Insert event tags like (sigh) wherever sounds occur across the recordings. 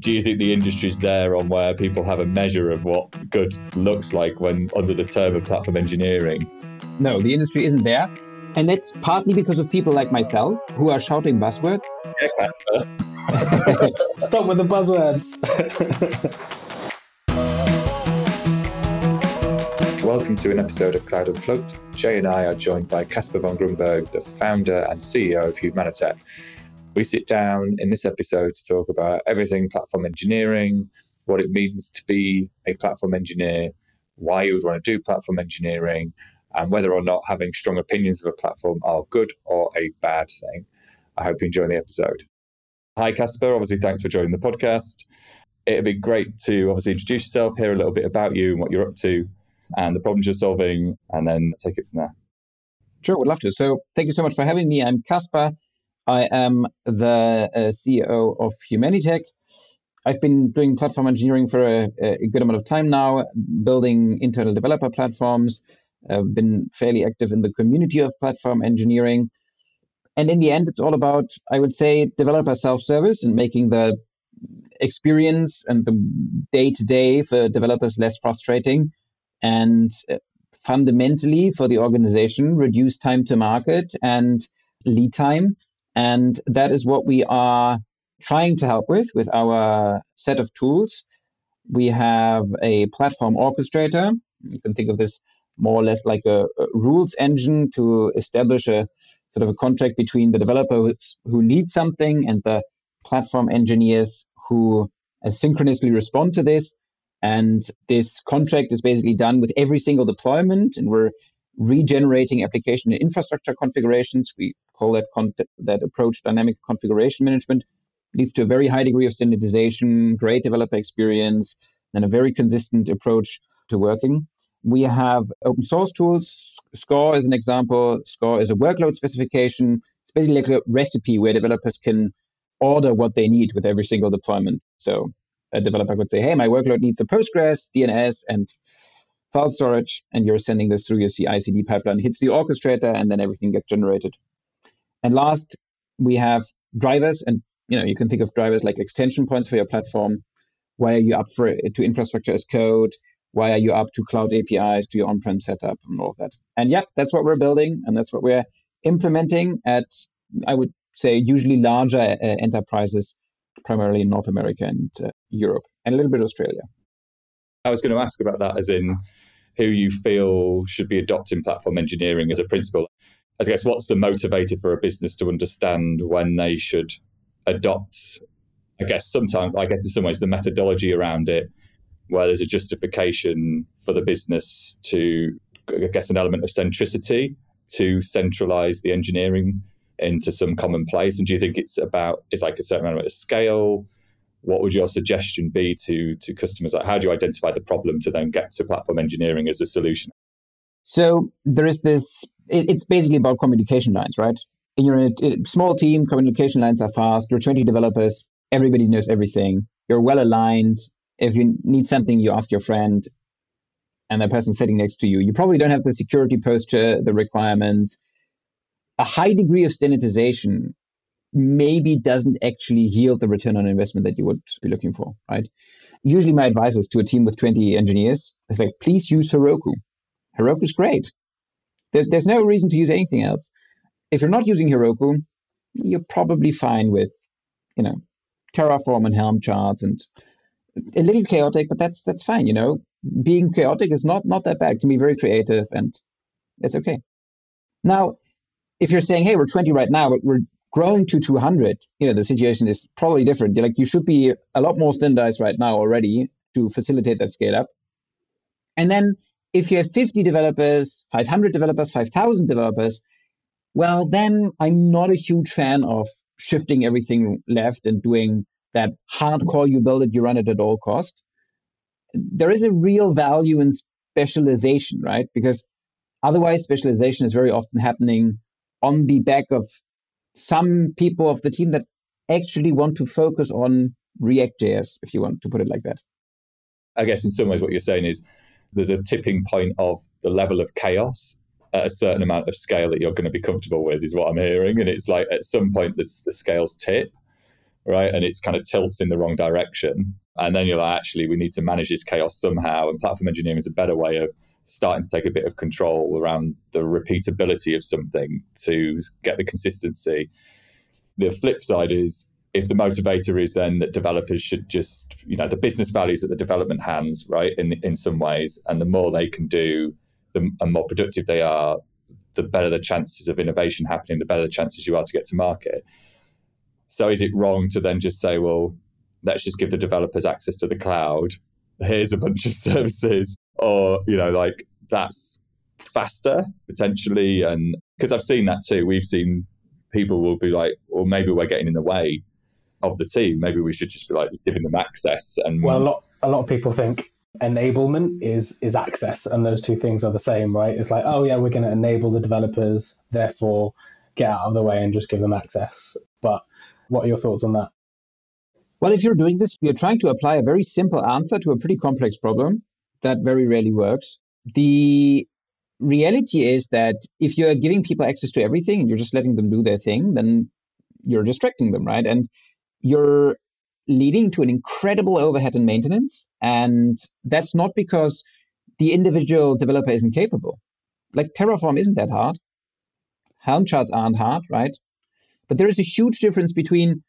do you think the industry's there on where people have a measure of what good looks like when under the term of platform engineering? No, the industry isn't there. And that's partly because of people like myself who are shouting buzzwords. Yeah, Kaspar. (laughs) Stop with the buzzwords. (laughs) Welcome to an episode of Cloud Unplugged. Jay and I are joined by Kaspar von Grünberg, the founder and CEO of Humanitec. We sit down in this episode to talk about everything platform engineering, what it means to be a platform engineer, why you would want to do platform engineering, and whether or not having strong opinions of a platform are good or a bad thing. I hope you enjoy the episode. Hi, Kaspar. Obviously, thanks for joining the podcast. It'd be great to obviously introduce yourself, hear a little bit about you and what you're up to, and the problems you're solving, and then take it from there. Sure, would love to. So, thank you so much for having me. I'm Kaspar. I am the uh, CEO of Humanitec. I've been doing platform engineering for a, a, good amount of time now, building internal developer platforms. I've been fairly active in the community of platform engineering. And in the end, it's all about, I would say, developer self service and making the experience and the day to day for developers less frustrating. And uh, fundamentally, for the organization, reduce time to market and lead time and that is what we are trying to help with with our set of tools. We have a platform orchestrator. You can think of this more or less like a, a rules engine to establish a sort of a contract between the developer who needs something and the platform engineers who synchronously respond to this. And this contract is basically done with every single deployment, and we're regenerating application and infrastructure configurations. We call that con- that approach dynamic configuration management. Leads to a very high degree of standardization, great developer experience, and a very consistent approach to working. We have open source tools. SCORE is an example. SCORE is a workload specification. It's basically like a recipe where developers can order what they need with every single deployment. So a developer could say, hey, my workload needs a Postgres, DNS, and file storage, and you're sending this through your CI/CD pipeline, hits the orchestrator, and then everything gets generated. And last, we have drivers, and you know you can think of drivers like extension points for your platform. Why are you up for to infrastructure as code? Why are you up to cloud APIs, to your on-prem setup, and all of that? And yeah, that's what we're building, and that's what we're implementing at, I would say, usually larger uh, enterprises, primarily in North America and uh, Europe, and a little bit Australia. I was going to ask about that, as in who you feel should be adopting platform engineering as a principle. I guess what's the motivator for a business to understand when they should adopt? I guess sometimes, I guess in some ways, the methodology around it, where there's a justification for the business to, I guess, an element of centricity to centralize the engineering into some common place. And do you think it's about, it's like a certain amount of scale? what would your suggestion be to to customers? Like how do you identify the problem to then get to platform engineering as a solution? So there is this. It, it's basically about communication lines, right? You're in a, a small team. Communication lines are fast. You're 20 developers. Everybody knows everything. You're well aligned. If you need something, you ask your friend, and the person sitting next to you. You probably don't have the security posture, the requirements. A high degree of standardization maybe doesn't actually yield the return on investment that you would be looking for, right? Usually my advice is to a team with 20 engineers, it's like, please use Heroku. Heroku is great. There's, there's no reason to use anything else. If you're not using Heroku, you're probably fine with, you know, Terraform and Helm charts and a little chaotic, but that's that's fine, you know. Being chaotic is not not that bad. It can be very creative and it's okay. Now, if you're saying, hey, we're 20 right now, but we're growing to 200, you know, the situation is probably different. Like you should be a lot more standardized right now already to facilitate that scale up. And then if you have 50 developers, 500 developers, 5,000 developers, well, then I'm not a huge fan of shifting everything left and doing that hardcore, you build it, you run it at all cost. There is a real value in specialization, right? Because otherwise specialization is very often happening on the back of some people of the team that actually want to focus on React.js, if you want to put it like that. I guess in some ways, what you're saying is there's a tipping point of the level of chaos at a certain amount of scale that you're going to be comfortable with, is what I'm hearing. And it's like at some point, that's the scales tip. right? And it's kind of tilts in the wrong direction. And then you're like, actually, we need to manage this chaos somehow. And platform engineering is a better way of starting to take a bit of control around the repeatability of something to get the consistency. The flip side is if the motivator is then that developers should just, you know, the business values at the development hands, right, in in some ways, and the more they can do, the and more productive they are, the better the chances of innovation happening, the better the chances you are to get to market. So is it wrong to then just say, well, let's just give the developers access to the cloud? Here's a bunch of (laughs) services, or you know, like that's faster potentially, and because I've seen that too. We've seen people will be like, or maybe we're getting in the way of the team. Maybe we should just be like giving them access. And well, a lot a lot of people think enablement is is access, and those two things are the same, right? It's like, oh yeah, we're going to enable the developers, therefore get out of the way and just give them access. But what are your thoughts on that? Well, if you're doing this, you're trying to apply a very simple answer to a pretty complex problem that very rarely works. The reality is that if you're giving people access to everything and you're just letting them do their thing, then you're distracting them, right? And you're leading to an incredible overhead in maintenance. And that's not because the individual developer isn't capable. Like Terraform isn't that hard. Helm charts aren't hard, right? But there is a huge difference between,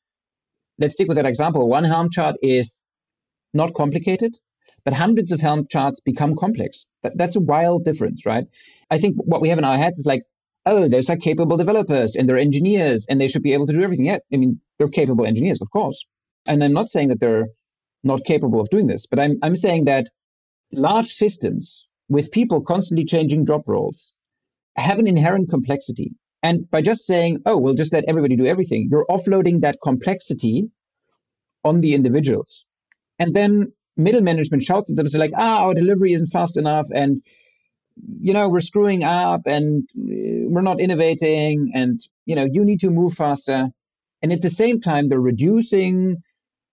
let's stick with that example. One Helm chart is not complicated, but hundreds of Helm charts become complex. That, that's a wild difference, right? I think what we have in our heads is like, oh, those are capable developers and they're engineers and they should be able to do everything. Yeah, I mean, they're capable engineers, of course. And I'm not saying that they're not capable of doing this, but I'm, I'm saying that large systems with people constantly changing job roles have an inherent complexity. And by just saying, oh, we'll just let everybody do everything, you're offloading that complexity on the individuals. And then middle management shouts at them, say like, ah, our delivery isn't fast enough. And, you know, we're screwing up and uh, we're not innovating. And, you know, you need to move faster. And at the same time, they're reducing,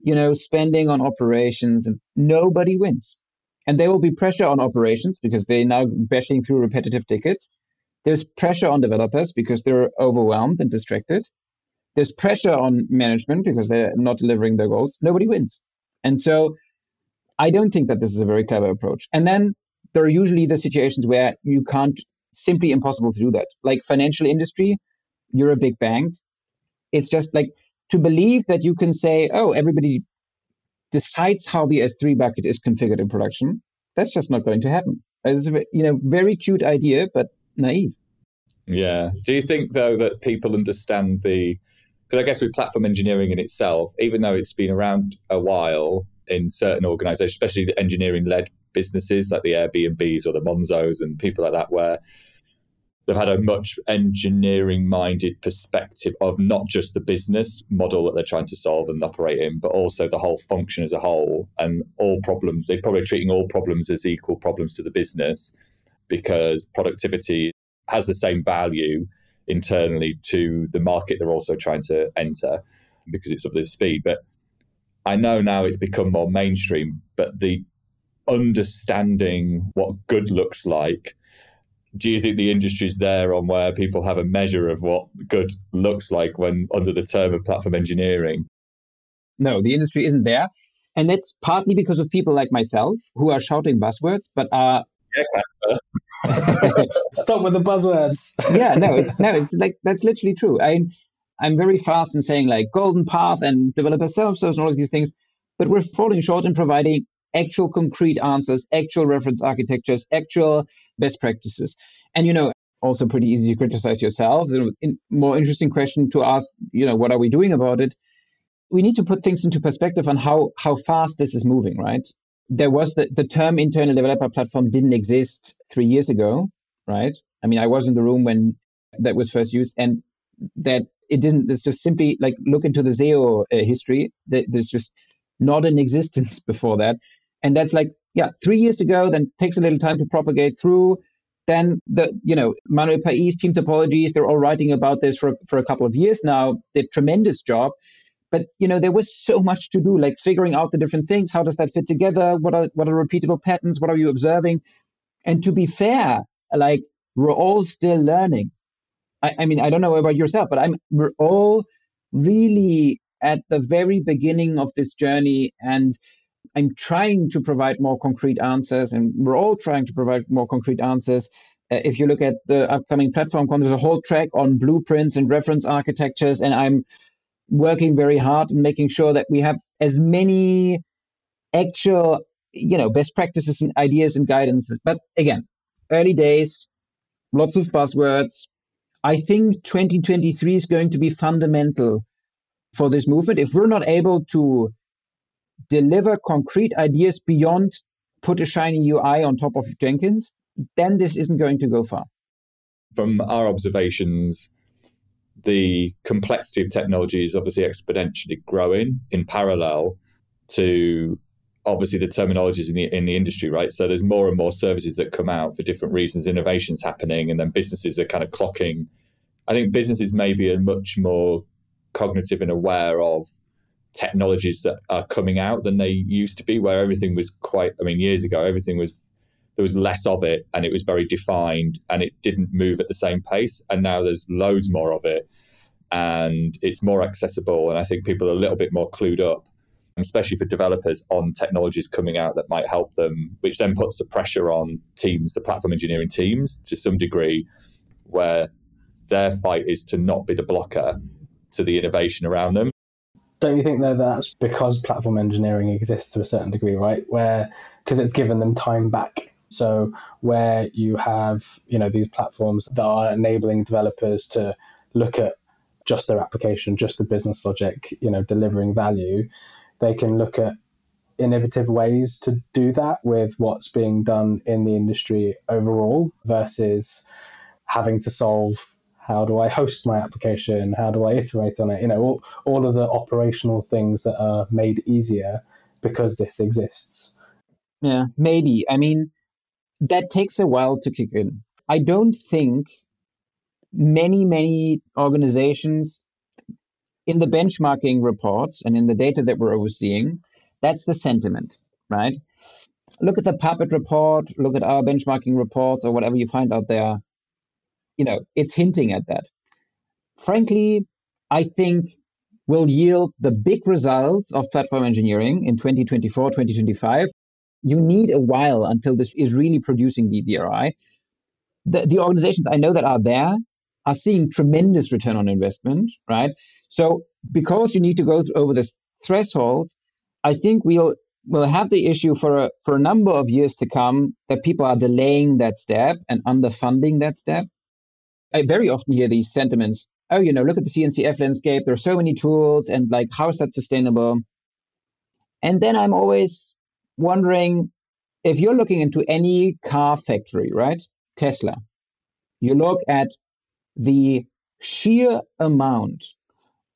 you know, spending on operations and nobody wins. And there will be pressure on operations because they're now bashing through repetitive tickets. There's pressure on developers because they're overwhelmed and distracted. There's pressure on management because they're not delivering their goals. Nobody wins. And so I don't think that this is a very clever approach. And then there are usually the situations where you can't simply impossible to do that. Like financial industry, you're a big bank. It's just like to believe that you can say, oh, everybody decides how the S3 bucket is configured in production. That's just not going to happen. It's a you know very cute idea, but naive. Yeah. Do you think though that people understand the? Because I guess with platform engineering in itself, even though it's been around a while in certain organizations, especially the engineering led businesses like the Airbnbs or the Monzos and people like that, where they've had a much engineering minded perspective of not just the business model that they're trying to solve and operate in, but also the whole function as a whole and all problems. They're probably treating all problems as equal problems to the business because productivity has the same value internally to the market they're also trying to enter because it's of the speed. But I know now it's become more mainstream, but the understanding what good looks like do you think the industry's there on where people have a measure of what good looks like when under the term of platform engineering? No, the industry isn't there. And that's partly because of people like myself who are shouting buzzwords, but are yeah, Kaspar. (laughs) Stop with the buzzwords. yeah, no, it's, no, (laughs) it's like that's literally true. I, I'm very fast in saying like golden path and developer self-service and all of these things, but we're falling short in providing actual concrete answers, actual reference architectures, actual best practices. And, you know, also pretty easy to criticize yourself. More interesting question to ask, you know, what are we doing about it? We need to put things into perspective on how, how fast this is moving, right? There was the, the term internal developer platform didn't exist three years ago, right? I mean, I was in the room when that was first used and that it didn't, it's just simply like look into the SEO uh, history. There's just not in existence (laughs) before that. And that's like, yeah, three years ago, then takes a little time to propagate through. Then the, you know, Manuel Pais, team topologies, they're all writing about this for, for a couple of years now. Did tremendous job. But you know, there was so much to do, like figuring out the different things. How does that fit together? What are what are repeatable patterns? What are you observing? And to be fair, like we're all still learning. I, I mean, I don't know about yourself, but I'm we're all really at the very beginning of this journey and I'm trying to provide more concrete answers, and we're all trying to provide more concrete answers. Uh, if you look at the upcoming platform, there's a whole track on blueprints and reference architectures, and I'm working very hard and making sure that we have as many actual, you know, best practices and ideas and guidance. But again, early days, lots of buzzwords. I think 2023 is going to be fundamental for this movement. If we're not able to deliver concrete ideas beyond put a shiny UI on top of Jenkins, then this isn't going to go far. From our observations, the complexity of technology is obviously exponentially growing in parallel to obviously the terminologies in the in the industry, right? So there's more and more services that come out for different reasons, innovations happening, and then businesses are kind of clocking. I think businesses maybe are much more cognitive and aware of technologies that are coming out than they used to be, where everything was quite, I mean, years ago, everything was, there was less of it and it was very defined and it didn't move at the same pace. And now there's loads more of it and it's more accessible. And I think people are a little bit more clued up, especially for developers, on technologies coming out that might help them, which then puts the pressure on teams, the platform engineering teams to some degree, where their fight is to not be the blocker to the innovation around them don't you think though that's because platform engineering exists to a certain degree, right? Where because it's given them time back. So where you have you know these platforms that are enabling developers to look at just their application, just the business logic, you know, delivering value, they can look at innovative ways to do that with what's being done in the industry overall versus having to solve how do I host my application? How do I iterate on it? You know, all, all of the operational things that are made easier because this exists. Yeah, maybe. I mean, that takes a while to kick in. I don't think many, many organizations in the benchmarking reports and in the data that we're overseeing, that's the sentiment, right? Look at the Puppet report, look at our benchmarking reports or whatever you find out there you know, it's hinting at that. Frankly, I think will yield the big results of platform engineering in 2024, 2025. You need a while until this is really producing the DRI. The, the organizations I know that are there are seeing tremendous return on investment, right? So because you need to go over this threshold, I think we'll we'll have the issue for a for a number of years to come that people are delaying that step and underfunding that step. I very often hear these sentiments. Oh, you know, look at the CNCF landscape. There are so many tools, and like, how is that sustainable? And then I'm always wondering if you're looking into any car factory, right? Tesla, you look at the sheer amount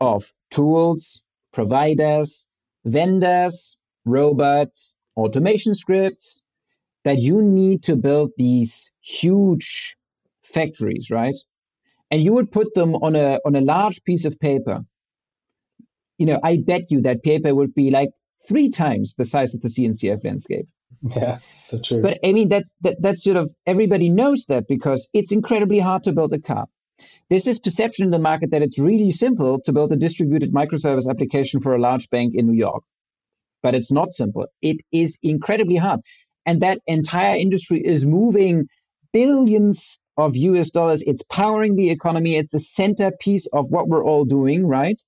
of tools, providers, vendors, robots, automation scripts that you need to build these huge factories, right? And you would put them on a on a large piece of paper. You know, I bet you that paper would be like three times the size of the CNCF landscape. Yeah, so true. But I mean, that's that, that's sort of everybody knows that because it's incredibly hard to build a car. There's this perception in the market that it's really simple to build a distributed microservice application for a large bank in New York, but it's not simple. It is incredibly hard, and that entire industry is moving billions of US dollars. It's powering the economy. It's the centerpiece of what we're all doing, right?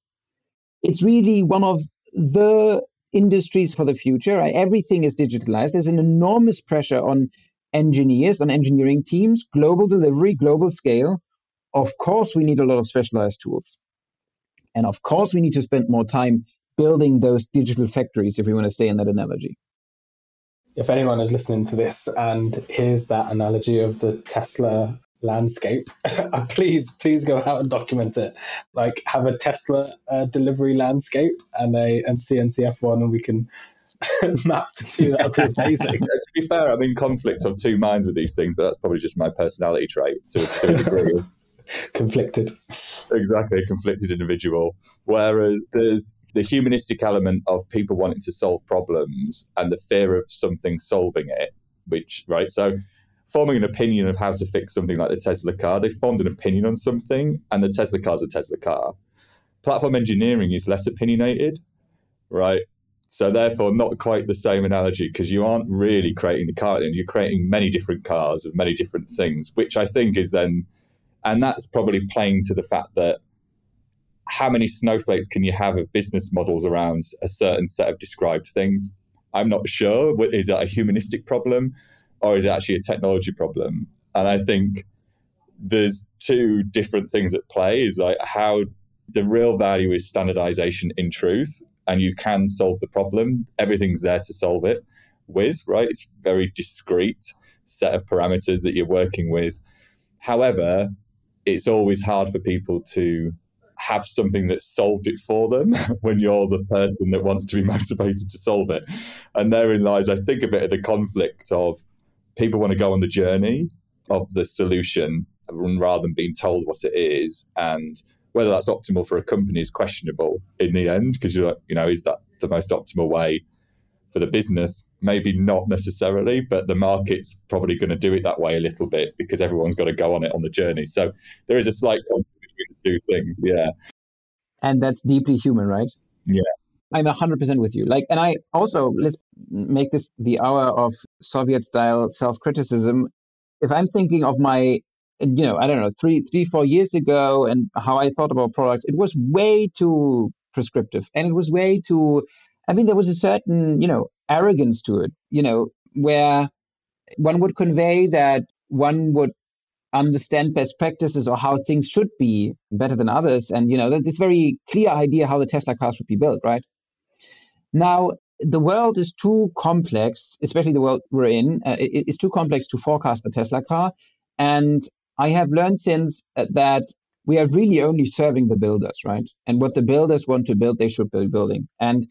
It's really one of the industries for the future. Right? Everything is digitalized. There's an enormous pressure on engineers, on engineering teams, global delivery, global scale. Of course, we need a lot of specialized tools. And of course, we need to spend more time building those digital factories if we want to stay in that analogy if anyone is listening to this and hears that analogy of the Tesla landscape, (laughs) please, please go out and document it. Like have a Tesla uh, delivery landscape and a and CNCF one, and we can (laughs) map the two. That would be amazing. (laughs) to be fair, I'm in conflict of two minds with these things, but that's probably just my personality trait to, to a degree. (laughs) conflicted. Exactly, a conflicted individual. Whereas there's the humanistic element of people wanting to solve problems and the fear of something solving it, which, right? So, forming an opinion of how to fix something like the Tesla car, they formed an opinion on something, and the Tesla car is a Tesla car. Platform engineering is less opinionated, right? So therefore, not quite the same analogy because you aren't really creating the car; and you're creating many different cars of many different things, which I think is then, and that's probably playing to the fact that how many snowflakes can you have of business models around a certain set of described things? I'm not sure. Is that a humanistic problem, or is it actually a technology problem? And I think there's two different things at play. Is like how the real value is standardization in truth, and you can solve the problem. Everything's there to solve it with, right? It's a very discrete set of parameters that you're working with. However, it's always hard for people to have something that solved it for them (laughs) when you're the person that wants to be (laughs) motivated to solve it. And therein lies, I think, a bit of the conflict of people want to go on the journey of the solution rather than being told what it is. And whether that's optimal for a company is questionable in the end because you're like, you know, is that the most optimal way for the business? Maybe not necessarily, but the market's probably going to do it that way a little bit because everyone's got to go on it on the journey. So there is a slight conflict between the two things. Yeah. And that's deeply human, right? Yeah. I'm 100% with you. Like, and I also, let's make this the hour of Soviet style self criticism. If I'm thinking of my you know, I don't know, three, three, four years ago, and how I thought about products, it was way too prescriptive, and it was way too. I mean, there was a certain, you know, arrogance to it, you know, where one would convey that one would understand best practices or how things should be better than others, and you know, this very clear idea how the Tesla car should be built, right? Now, the world is too complex, especially the world we're in, uh, it, it's too complex to forecast the Tesla car. And I have learned since uh, that we are really only serving the builders, right? And what the builders want to build, they should be building. And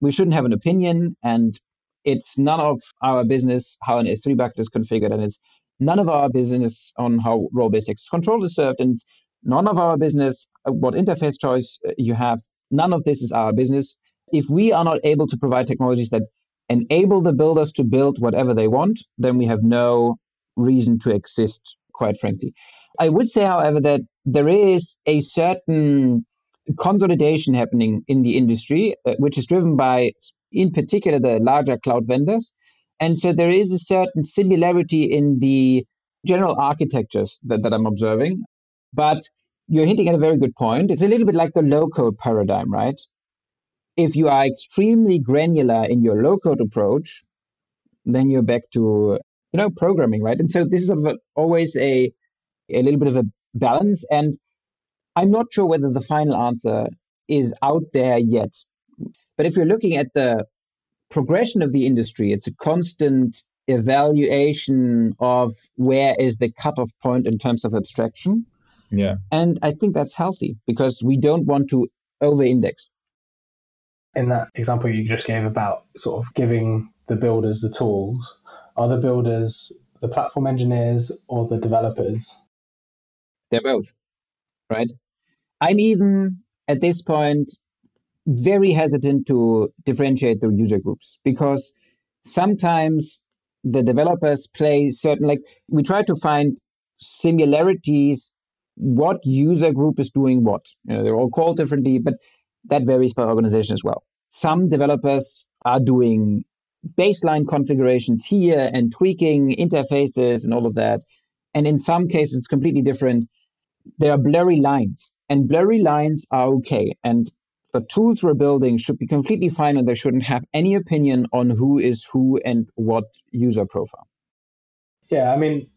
we shouldn't have an opinion. And it's none of our business how an S3 bucket is configured. And it's none of our business on how role-based access control is served. And none of our business uh, what interface choice uh, you have. None of this is our business. If we are not able to provide technologies that enable the builders to build whatever they want, then we have no reason to exist quite frankly. I would say, however, that there is a certain consolidation happening in the industry, uh, which is driven by, in particular, the larger cloud vendors. And so there is a certain similarity in the general architectures that, that I'm observing. But you're hinting at a very good point. It's a little bit like the low code paradigm, right? If you are extremely granular in your low code approach, then you're back to you know programming right and so this is always a a little bit of a balance and i'm not sure whether the final answer is out there yet but if you're looking at the progression of the industry it's a constant evaluation of where is the cutoff point in terms of abstraction yeah and i think that's healthy because we don't want to over index in that example you just gave about sort of giving the builders the tools are the builders the platform engineers or the developers? They're both, right? I'm even at this point very hesitant to differentiate the user groups because sometimes the developers play certain like we try to find similarities what user group is doing what you know they're all called differently but that varies by organization as well some developers are doing baseline configurations here and tweaking interfaces and all of that. And in some cases, it's completely different. There are blurry lines, and blurry lines are okay. And the tools we're building should be completely fine, and they shouldn't have any opinion on who is who and what user profile. Yeah, I mean,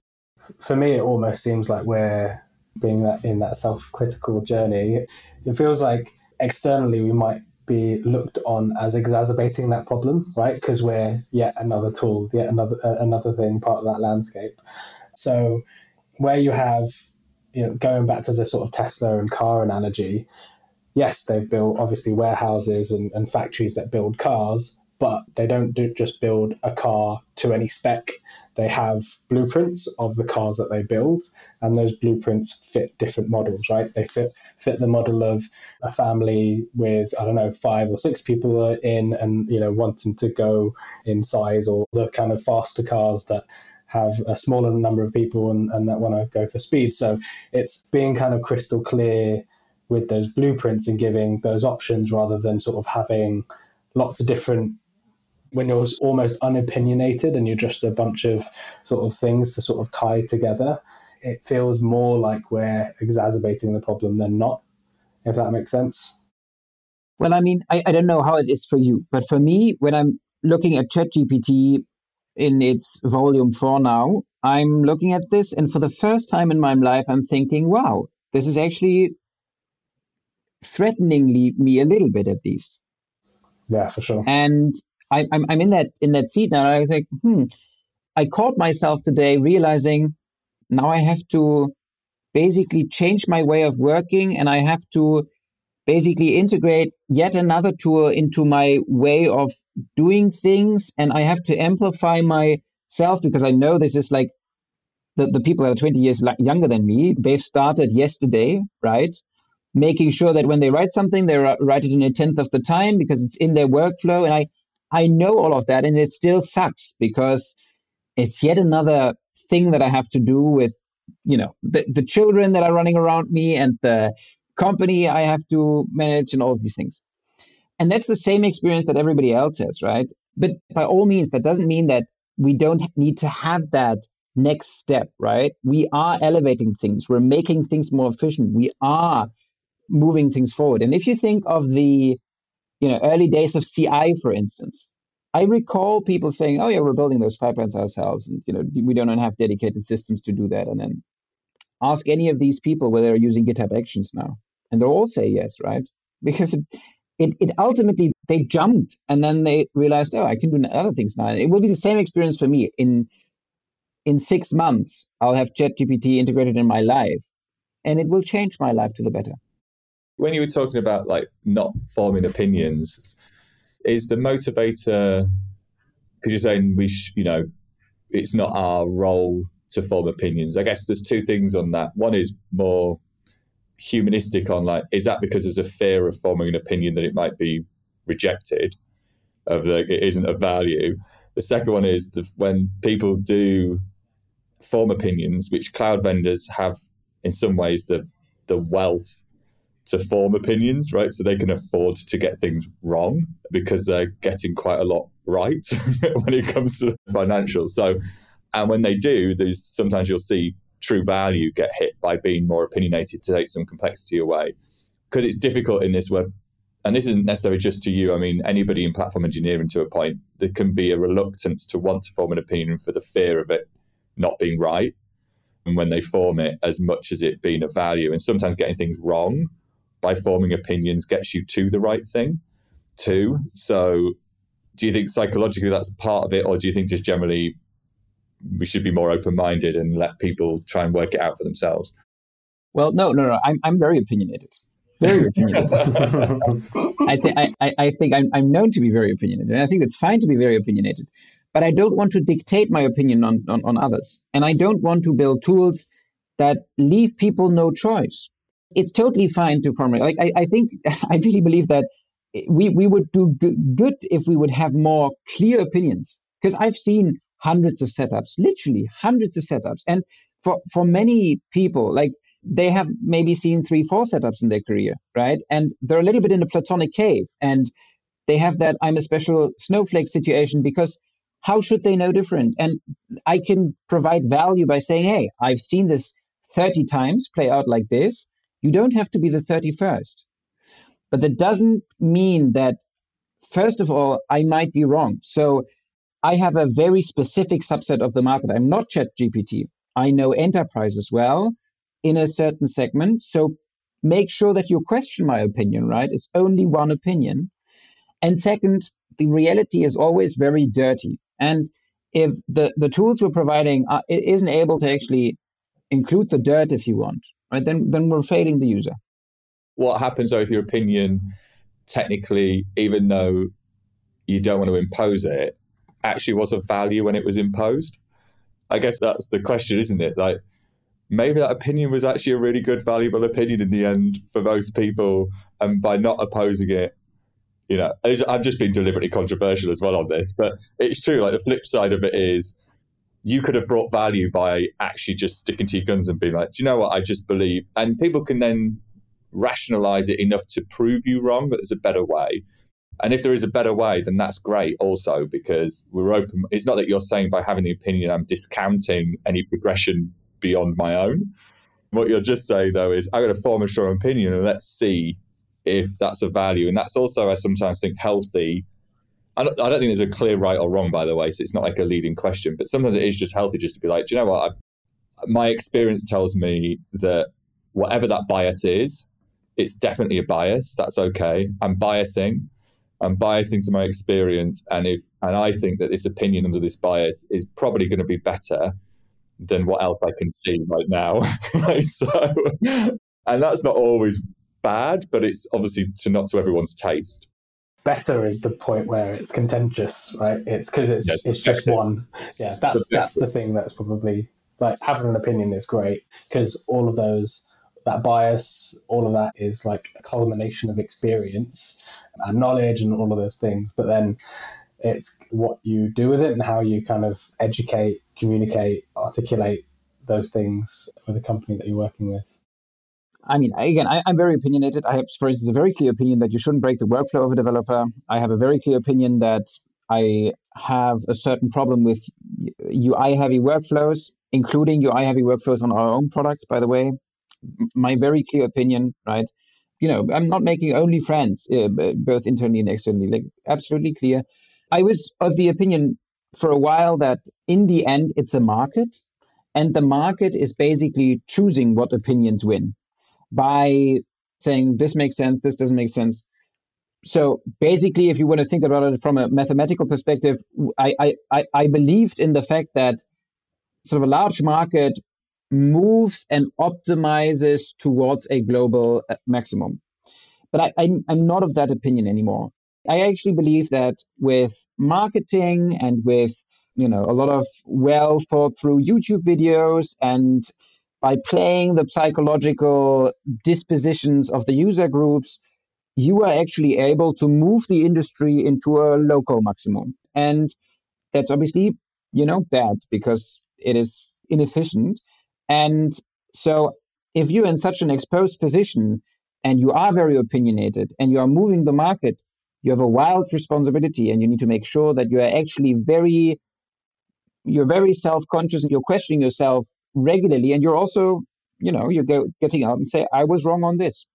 for me, it almost seems like we're being that in that self-critical journey. It feels like externally we might be looked on as exacerbating that problem, right? Because we're yet another tool, yet another uh, another thing part of that landscape. So where you have, you know, going back to the sort of Tesla and car analogy, yes, they've built obviously warehouses and, and factories that build cars, but they don't do, just build a car to any spec. They have blueprints of the cars that they build, and those blueprints fit different models, right? They fit fit the model of a family with I don't know five or six people in, and you know wanting to go in size, or the kind of faster cars that have a smaller number of people and, and that want to go for speed. So it's being kind of crystal clear with those blueprints and giving those options rather than sort of having lots of different when you're almost unopinionated and you're just a bunch of sort of things to sort of tie together, it feels more like we're exacerbating the problem than not, if that makes sense. Well, I mean, I, I don't know how it is for you, but for me, when I'm looking at ChatGPT in its volume four now, I'm looking at this, and for the first time in my life, I'm thinking, wow, this is actually threateningly me a little bit at least. Yeah, for sure. And I, I'm I'm in that in that seat now. I was like, hmm. I caught myself today realizing now I have to basically change my way of working, and I have to basically integrate yet another tool into my way of doing things, and I have to amplify myself because I know this is like the, the people that are 20 years younger than me, they've started yesterday, right? Making sure that when they write something, they write it in a tenth of the time because it's in their workflow. And I, I know all of that, and it still sucks because it's yet another thing that I have to do with, you know, the, the children that are running around me and the company I have to manage and all of these things. And that's the same experience that everybody else has, right? But by all means, that doesn't mean that we don't need to have that next step, right? We are elevating things. We're making things more efficient. We are moving things forward. And if you think of the, you know, early days of CI, for instance, I recall people saying, "Oh yeah, we're building those pipelines ourselves, and you know, we don't have dedicated systems to do that." And then ask any of these people whether they're using GitHub Actions now, and they'll all say yes, right? (laughs) Because it, it, it ultimately they jumped and then they realized, oh, I can do other things now. It will be the same experience for me in in six months, I'll have ChatGPT integrated in my life, and it will change my life to the better. When you were talking about like not forming opinions, is the motivator because you're saying we, sh- you know, it's not our role to form opinions. I guess there's two things on that. One is more humanistic on like, is that because there's a fear of forming an opinion that it might be rejected, of like it isn't of value. The second one is the, when people do form opinions, which cloud vendors have in some ways the the wealth to form opinions, right? So they can afford to get things wrong because they're getting quite a lot right (laughs) when it comes to financials. So, and when they do, there's sometimes you'll see true value get hit by being more opinionated to take some complexity away. Because it's difficult in this web, and this isn't necessarily just to you. I mean, anybody in platform engineering to a point, there can be a reluctance to want to form an opinion for the fear of it not being right and when they form it as much as it being of value and sometimes getting things wrong by forming opinions gets you to the right thing too so do you think psychologically that's part of it or do you think just generally we should be more open-minded and let people try and work it out for themselves well no no no i'm, I'm very opinionated very (laughs) opinionated I, th- I, I think I'm, I'm known to be very opinionated and i think it's fine to be very opinionated but I don't want to dictate my opinion on, on, on others. And I don't want to build tools that leave people no choice. It's totally fine to formulate. Like I, I think (laughs) I really believe that we, we would do good if we would have more clear opinions. Because I've seen hundreds of setups, literally hundreds of setups. And for, for many people, like they have maybe seen three, four setups in their career, right? And they're a little bit in a platonic cave. And they have that I'm a special snowflake situation because how should they know different? And I can provide value by saying, hey, I've seen this 30 times play out like this. You don't have to be the 31st. But that doesn't mean that, first of all, I might be wrong. So I have a very specific subset of the market. I'm not ChatGPT. I know enterprise as well in a certain segment. So make sure that you question my opinion, right? It's only one opinion. And second, the reality is always very dirty. And if the, the tools we're providing are, isn't able to actually include the dirt, if you want, right, then, then we're failing the user. What happens though if your opinion technically, even though you don't want to impose it, actually was of value when it was imposed? I guess that's the question, isn't it? Like maybe that opinion was actually a really good, valuable opinion in the end for most people, and by not opposing it, you know, I've just been deliberately controversial as well on this, but it's true. Like the flip side of it is, you could have brought value by actually just sticking to your guns and being like, do you know what? I just believe, and people can then rationalize it enough to prove you wrong that there's a better way. And if there is a better way, then that's great also because we're open. It's not that you're saying by having the opinion I'm discounting any progression beyond my own. What you're just saying though is I'm going to form a strong opinion and let's see if that's a value. And that's also, I sometimes think, healthy. I don't, I don't think there's a clear right or wrong, by the way. So it's not like a leading question, but sometimes it is just healthy just to be like, do you know what? I, my experience tells me that whatever that bias is, it's definitely a bias. That's okay. I'm biasing. I'm biasing to my experience, and if and I think that this opinion under this bias is probably going to be better than what else I can see right now. (laughs) right? So, and that's not always bad, but it's obviously to not to everyone's taste. Better is the point where it's contentious, right? It's because it's it's just one. Yeah, that's that's the thing that's probably like having an opinion is great because all of those that bias, all of that is like a culmination of experience and knowledge and all of those things. But then it's what you do with it and how you kind of educate, communicate, articulate those things with the company that you're working with. I mean, again, I, am very opinionated. I have, for instance, a very clear opinion that you shouldn't break the workflow of a developer. I have a very clear opinion that I have a certain problem with UI heavy workflows, including UI heavy workflows on our own products, by the way. My very clear opinion, right? You know, I'm not making only friends, uh, both internally and externally, like absolutely clear. I was of the opinion for a while that in the end, it's a market, and the market is basically choosing what opinions win by saying this makes sense, this doesn't make sense. So basically, if you want to think about it from a mathematical perspective, I, I, I believed in the fact that sort of a large market moves and optimizes towards a global uh, maximum. But I, I'm, I'm not of that opinion anymore. I actually believe that with marketing and with you know a lot of well thought through YouTube videos and by playing the psychological dispositions of the user groups, you are actually able to move the industry into a local maximum. And that's obviously, you know, bad because it is inefficient. And so if you're in such an exposed position and you are very opinionated and you are moving the market, you have a wild responsibility and you need to make sure that you are actually very you're very self-conscious and you're questioning yourself regularly, and you're also, you know, you're go, getting out and say, I was wrong on this.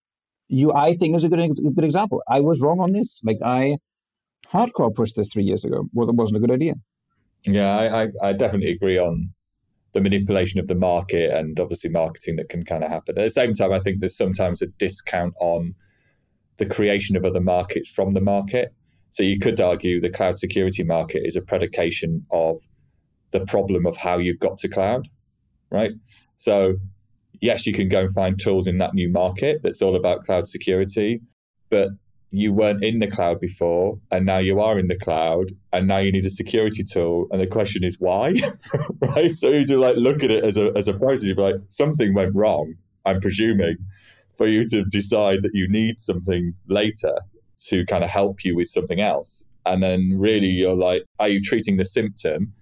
You, I think, is a good, a good example. I was wrong on this. Like I hardcore pushed this three years ago. Well, it wasn't a good idea. Yeah, I, I, I definitely agree on the manipulation of the market and obviously marketing that can kind of happen. At the same time, I think there's sometimes a discount on the creation of other markets from the market. So you could argue the cloud security market is a predication of the problem of how you've got to cloud right? So, yes, you can go and find tools in that new market that's all about cloud security, but you weren't in the cloud before and now you are in the cloud and now you need a security tool and the question is why? (laughs) Right? So you do like look at it as a as a process you're like something went wrong i'm presuming for you to decide that you need something later to kind of help you with something else. And then really you're like are you treating the symptom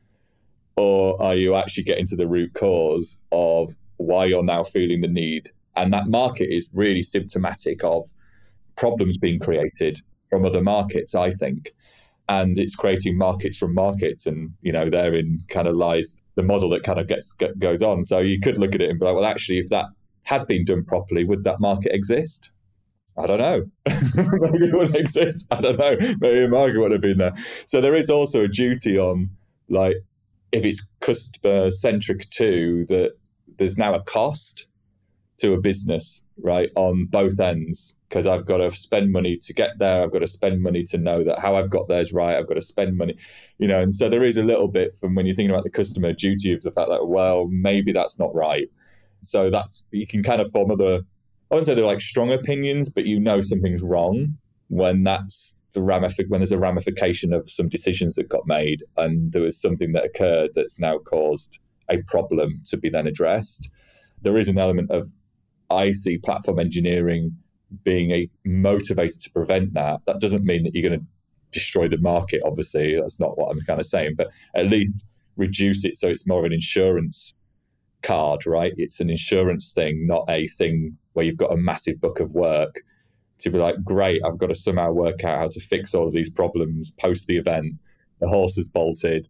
or are you actually getting to the root cause of why you're now feeling the need? And that market is really symptomatic of problems being created from other markets, I think. And it's creating markets from markets, and you know therein kind of lies the model that kind of gets goes on. So you could look at it and be like, well, actually, if that had been done properly, would that market exist? I don't know. (laughs) Maybe it wouldn't exist. I don't know. Maybe a market would have been there. So there is also a duty on like if it's customer centric too, that there's now a cost to a business, right, on both ends. Because I've got to spend money to get there. I've got to spend money to know that how I've got there is right. I've got to spend money, you know. And so there is a little bit from when you're thinking about the customer duty of the fact that, well, maybe that's not right. So that's, you can kind of form other, I wouldn't say they're like strong opinions, but you know something's wrong when that's the ramific when there's a ramification of some decisions that got made and there was something that occurred that's now caused a problem to be then addressed. There is an element of I see platform engineering being a motivated to prevent that. That doesn't mean that you're going to destroy the market, obviously. That's not what I'm kind of saying, but at least reduce it so it's more of an insurance card, right? It's an insurance thing, not a thing where you've got a massive book of work to be like, great, I've got to somehow work out how to fix all of these problems post the event. The horse has bolted,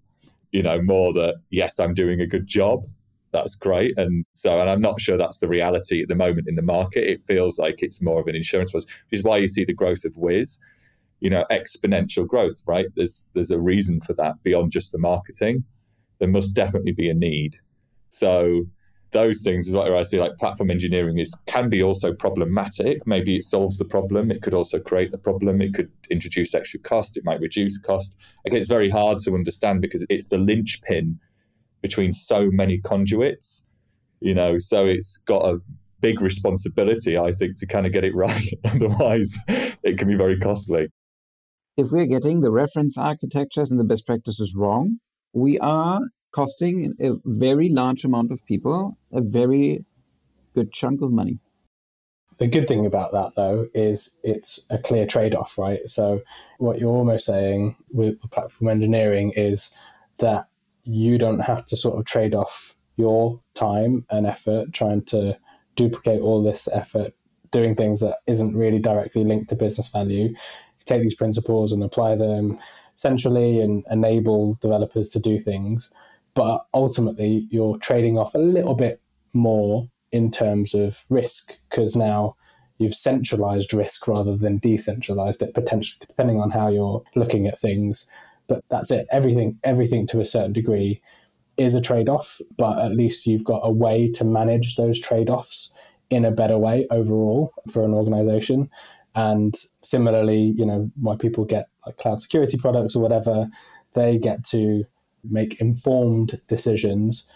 you know, more that, yes, I'm doing a good job. That's great. And so, and I'm not sure that's the reality at the moment in the market. It feels like it's more of an insurance was, which is why you see the growth of Wiz, you know, exponential growth, right? There's there's a reason for that beyond just the marketing. There must definitely be a need. So those things is what I see like platform engineering is can be also problematic. Maybe it solves the problem. It could also create the problem. It could introduce extra cost. It might reduce cost. Again, it's very hard to understand because it's the linchpin between so many conduits, you know, so it's got a big responsibility, I think, to kind of get it (laughs) right. Otherwise, it can be very costly. If we're getting the reference architectures and the best practices wrong, we are costing a very large amount of people a very good chunk of money. The good thing about that, though, is it's a clear trade off, right? So, what you're almost saying with platform engineering is that you don't have to sort of trade off your time and effort trying to duplicate all this effort doing things that isn't really directly linked to business value. take these principles and apply them centrally and enable developers to do things but ultimately you're trading off a little bit more in terms of risk because now you've centralized risk rather than decentralized it potentially depending on how you're looking at things but that's it. Everything everything to a certain degree is a trade-off but at least you've got a way to manage those trade-offs in a better way overall for an organization. And similarly you know why people get like cloud security products or whatever they get to make informed decisions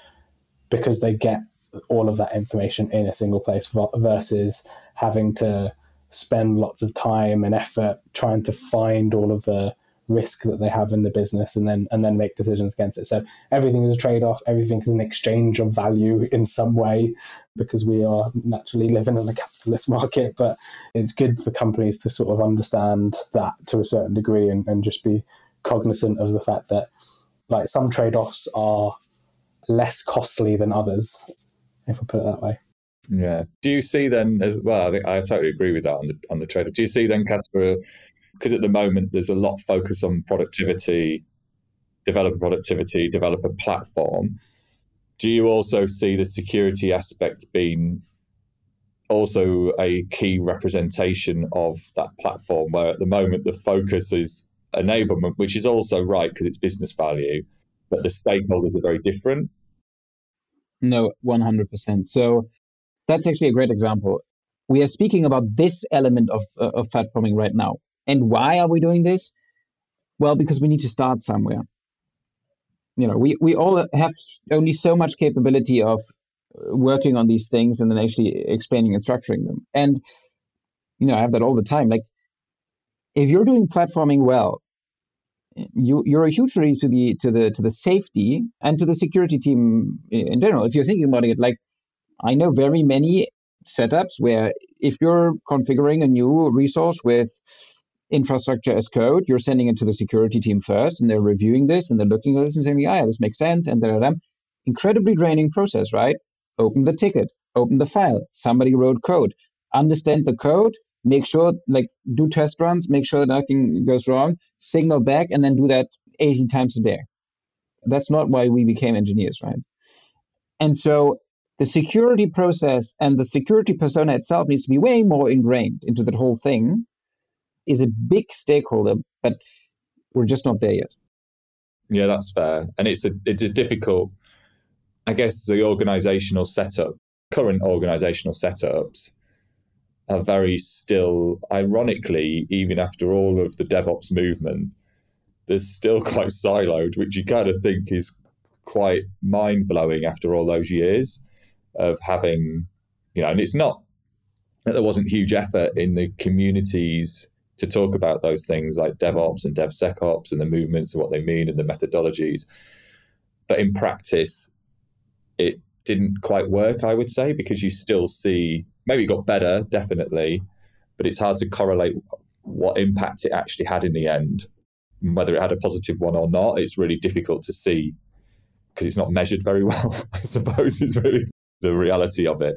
because they get all of that information in a single place versus having to spend lots of time and effort trying to find all of the risk that they have in the business and then and then make decisions against it so everything is a trade-off everything is an exchange of value in some way because we are naturally living in a capitalist (laughs) market but it's good for companies to sort of understand that to a certain degree and, and just be cognizant of the fact that like some trade offs are less costly than others, if I put it that way. Yeah. Do you see then as well? I think I totally agree with that on the on the trade. Do you see then, Kaspar? Because at the moment there's a lot of focus on productivity, developer productivity, developer platform. Do you also see the security aspect being also a key representation of that platform? Where at the moment the focus is enablement, which is also right because it's business value, but the stakeholders are very different. No, 100%. So that's actually a great example. We are speaking about this element of, uh, of platforming right now. And why are we doing this? Well, because we need to start somewhere. You know, we, we all have only so much capability of uh, working on these things and then actually explaining and structuring them. And, you know, I have that all the time. Like, if you're doing platforming well, you you're a huge relief to the to the to the safety and to the security team in general. If you're thinking about it, like I know very many setups where if you're configuring a new resource with infrastructure as code, you're sending it to the security team first, and they're reviewing this and they're looking at this and saying, "Yeah, this makes sense." And then incredibly draining process, right? Open the ticket, open the file. Somebody wrote code. Understand the code, make sure like do test runs make sure that nothing goes wrong signal back and then do that 80 times a day that's not why we became engineers right and so the security process and the security persona itself needs to be way more ingrained into that whole thing is a big stakeholder but we're just not there yet. Yeah that's fair. And it's a, it is difficult i guess the organizational setup current organizational setups are very still, ironically, even after all of the DevOps movement, they're still (laughs) quite siloed, which you kind of think is quite mind blowing after all those years of having, you know, and it's not that there wasn't huge effort in the communities to talk about those things like DevOps and DevSecOps and the movements and what they mean and the methodologies. But in practice, it didn't quite work, I would say, because you still see maybe it got better, definitely, but it's hard to correlate what impact it actually had in the end. Whether it had a positive one or not, it's really difficult to see because it's not measured very (laughs) well. I suppose is really the reality of it.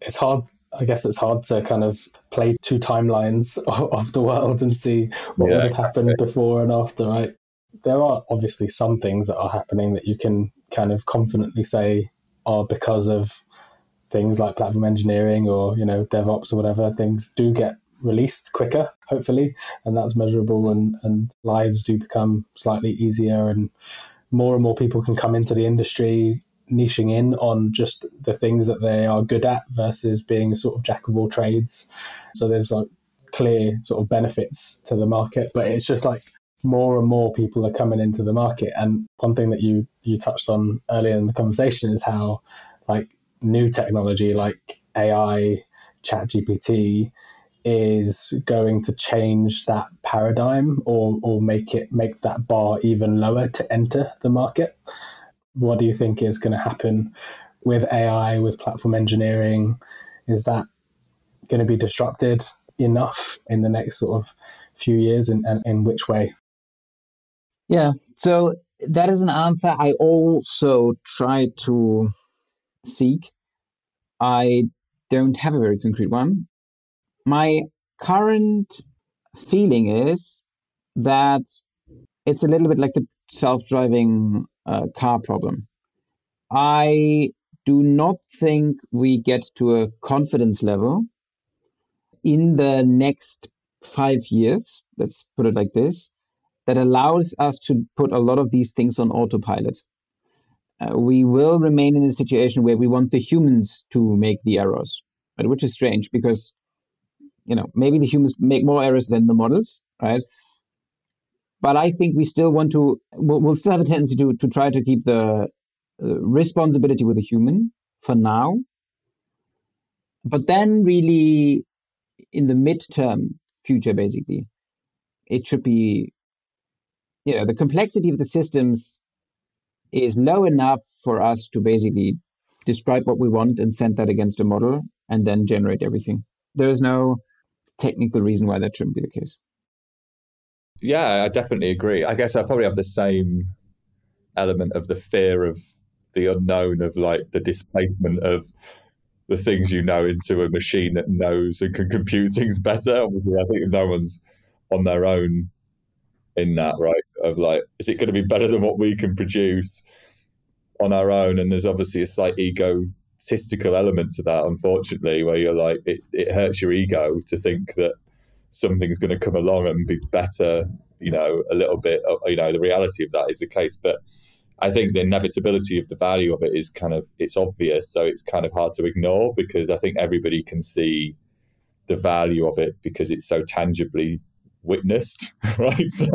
It's hard. I guess it's hard to kind of play two timelines (laughs) of the world and see what yeah, would have happened before and after, right? There are obviously some things that are happening that you can kind of confidently say are because of things like platform engineering or, you know, DevOps or whatever. Things do get released quicker, hopefully, and that's measurable and, and lives do become slightly easier and more and more people can come into the industry niching in on just the things that they are good at versus being a sort of jack of all trades. So there's like clear sort of benefits to the market, but it's just like more and more people are coming into the market. And one thing that you you touched on earlier in the conversation is how like new technology like AI, Chat GPT is going to change that paradigm or or make it make that bar even lower to enter the market what do you think is going to happen with AI, with platform engineering? Is that going to be disrupted enough in the next sort of few years, and, in which way? Yeah, so that is an answer I also try to seek. I don't have a very concrete one. My current feeling is that it's a little bit like the self driving car problem. I do not think we get to a confidence level in the next five years, let's put it like this, that allows us to put a lot of these things on autopilot. Uh, we will remain in a situation where we want the humans to make the errors, right? which is strange because, you know, maybe the humans make more errors than the models, right? But I think we still want to, we'll, we'll still have a tendency to, to try to keep the uh, responsibility with the human for now. But then, really, in the midterm future, basically, it should be, you know, the complexity of the systems is low enough for us to basically describe what we want and send that against a model and then generate everything. There is no technical reason why that shouldn't be the case. Yeah, I definitely agree. I guess I probably have the same element of the fear of the unknown, of like the displacement of the things you know into a machine that knows and can compute things better. Obviously, I think no one's on their own in that, right? Of like, is it going to be better than what we can produce on our own? And there's obviously a slight egotistical element to that, unfortunately, where you're like, it, it hurts your ego to think that something's going to come along and be better. You know, a little bit. Uh, you know, the reality of that is the case, but I think the inevitability of the value of it is kind of it's obvious, so it's kind of hard to ignore because I think everybody can see the value of it because it's so tangibly witnessed, (laughs) right? So,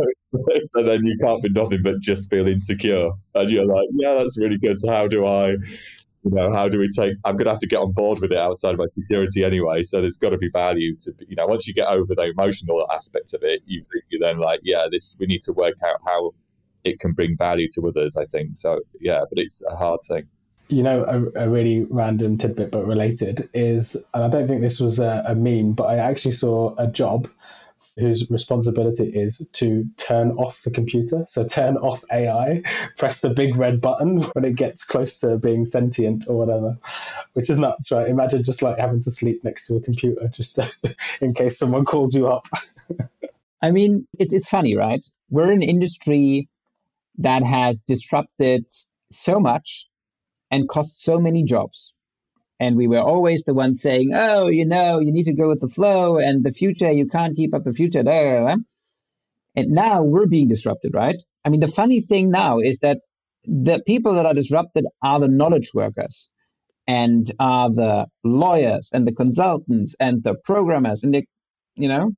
so then you can't be nothing but just feel insecure, and you're like, yeah, that's really good. So how do I you know, how do we take? I'm going to have to get on board with it outside of my security anyway. So there's got to be value to, you know, once you get over the emotional aspect of it, you you then like, yeah, this we need to work out how it can bring value to others. I think so. Yeah, but it's a hard thing. You know, a, a really random tidbit but related is, and I don't think this was a, a meme, but I actually saw a job whose responsibility is to turn off the computer. So turn off AI, (laughs) press the big red button (laughs) when it gets close to being sentient or whatever, which is nuts, right? Imagine just like having to sleep next to a computer (laughs) just to, in case someone calls you up. I mean, it's, it's funny, right? We're an industry that has disrupted so much and cost so many jobs and we were always the ones saying, "Oh, you know, you need to go with the flow, and the future you can't keep up the future." There, and now we're being disrupted, right? I mean, the funny thing now is that the people that are disrupted are the knowledge workers, and are the lawyers and the consultants and the programmers and the, you know,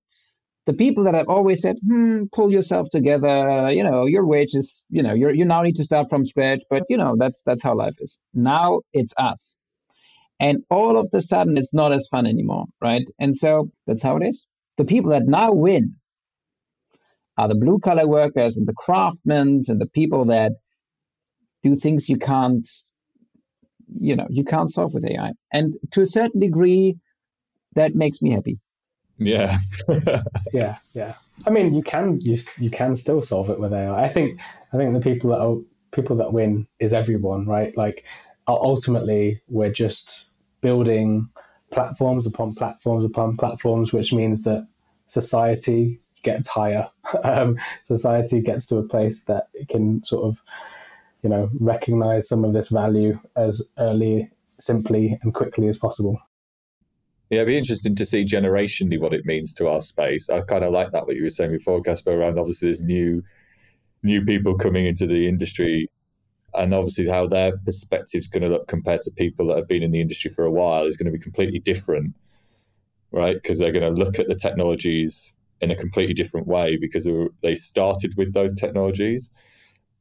the people that have always said, "Hmm, pull yourself together," you know, your wages, you know, you you now need to start from scratch, but you know, that's that's how life is. Now it's us and all of the sudden, it's not as fun anymore, right? And so that's how it is. The people that now win are the blue collar workers and the craftsmen and the people that do things you can't, you know, you can't solve with AI. And to a certain degree, that makes me happy. Yeah. (laughs) yeah, yeah. I mean, you can you, you can still solve it with AI. I think I think the people that are, people that win is everyone, right? Like ultimately we're just building platforms upon platforms upon platforms, which means that society gets higher. (laughs) Um, society gets to a place that it can sort of, you know, recognize some of this value as early, simply, and quickly as possible. Yeah, it'd be interesting to see generationally what it means to our space. I kind of like that what you were saying before, Kaspar. Around obviously there's new new people coming into the industry, and obviously how their perspective's going to look compared to people that have been in the industry for a while is going to be completely different, right? Because they're going to look at the technologies in a completely different way because they started with those technologies,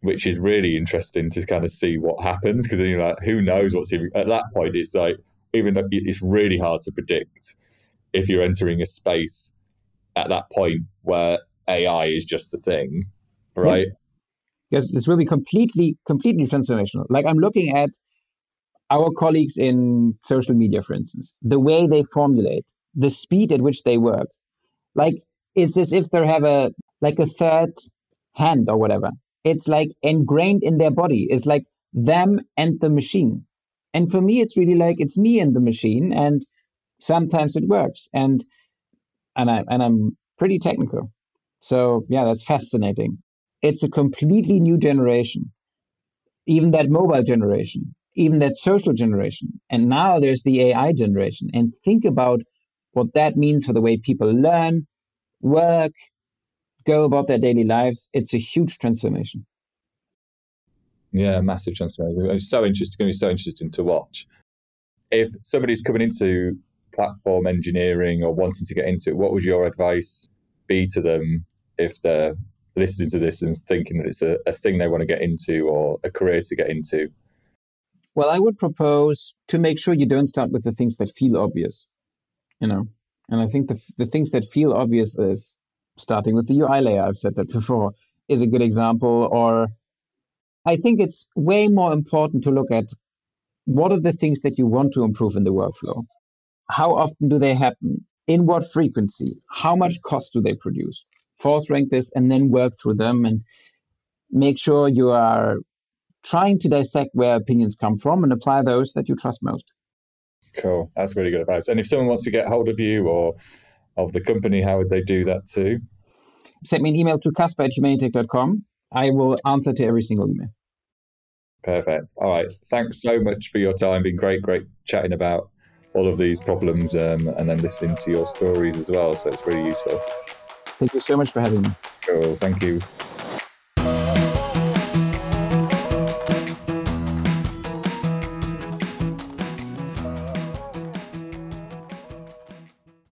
which is really interesting to kind of see what happens. Because you're like, who knows what's even, at that point? It's like even though it's really hard to predict if you're entering a space at that point where AI is just the thing, right? Yes, this will be completely, completely transformational. Like I'm looking at our colleagues in social media, for instance, the way they formulate, the speed at which they work. Like it's as if they have a like a third hand or whatever. It's like ingrained in their body. It's like them and the machine. And for me, it's really like it's me and the machine, and sometimes it works. And and I and I'm pretty technical, so yeah, that's fascinating. It's a completely new generation, even that mobile generation, even that social generation, and now there's the AI generation. And think about what that means for the way people learn, work, go about their daily lives. It's a huge transformation. Yeah, massive transformation. It's so interesting. Going to be so interesting to watch. If somebody's coming into platform engineering or wanting to get into it, what would your advice be to them if they're listening to this and thinking that it's a, a thing they want to get into or a career to get into? Well, I would propose to make sure you don't start with the things that feel obvious, you know. And I think the the things that feel obvious is starting with the UI layer. I've said that before is a good example, or I think it's way more important to look at what are the things that you want to improve in the workflow? How often do they happen? In what frequency? How much cost do they produce? Force rank this and then work through them and make sure you are trying to dissect where opinions come from and apply those that you trust most. Cool. That's really good advice. And if someone wants to get hold of you or of the company, how would they do that too? Send me an email to kaspar at humanitec.com I will answer to every single email. Perfect. All right. Thanks so much for your time. Been great, great chatting about all of these problems um, and then listening to your stories as well. So it's really useful. Thank you so much for having me. Cool. Thank you.